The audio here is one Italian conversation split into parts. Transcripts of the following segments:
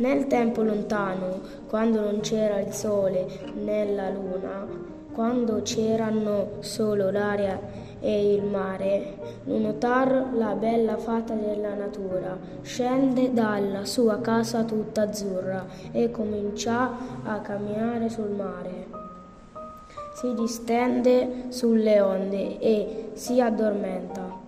Nel tempo lontano, quando non c'era il sole né la luna, quando c'erano solo l'aria e il mare, Nunotar, la bella fata della natura, scende dalla sua casa tutta azzurra e comincia a camminare sul mare. Si distende sulle onde e si addormenta.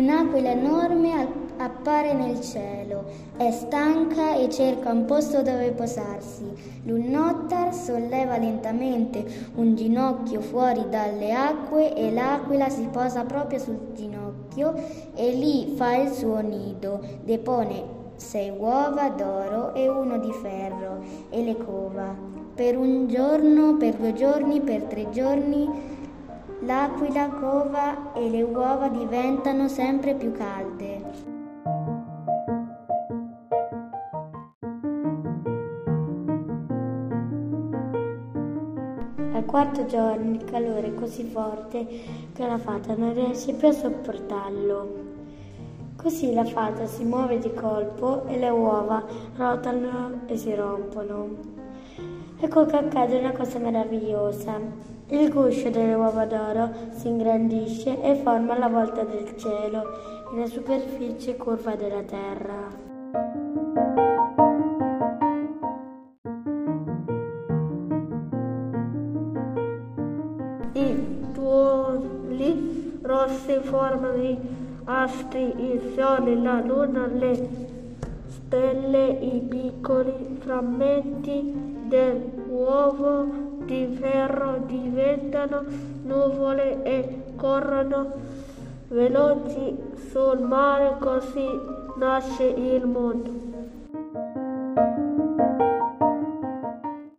Un'aquila enorme appare nel cielo, è stanca e cerca un posto dove posarsi. L'Unnottar solleva lentamente un ginocchio fuori dalle acque e l'aquila si posa proprio sul ginocchio e lì fa il suo nido. Depone sei uova d'oro e uno di ferro e le cova. Per un giorno, per due giorni, per tre giorni L'aquila cova e le uova diventano sempre più calde. Al quarto giorno il calore è così forte che la fata non riesce più a sopportarlo. Così la fata si muove di colpo e le uova rotano e si rompono. Ecco che accade una cosa meravigliosa. Il guscio delle uova d'oro si ingrandisce e forma la volta del cielo e la superficie curva della terra. I tuoli rossi formano astri, il sole, la luna, le stelle, i piccoli frammenti dell'uovo di ferro diventano nuvole e corrono veloci sul mare, così nasce il mondo.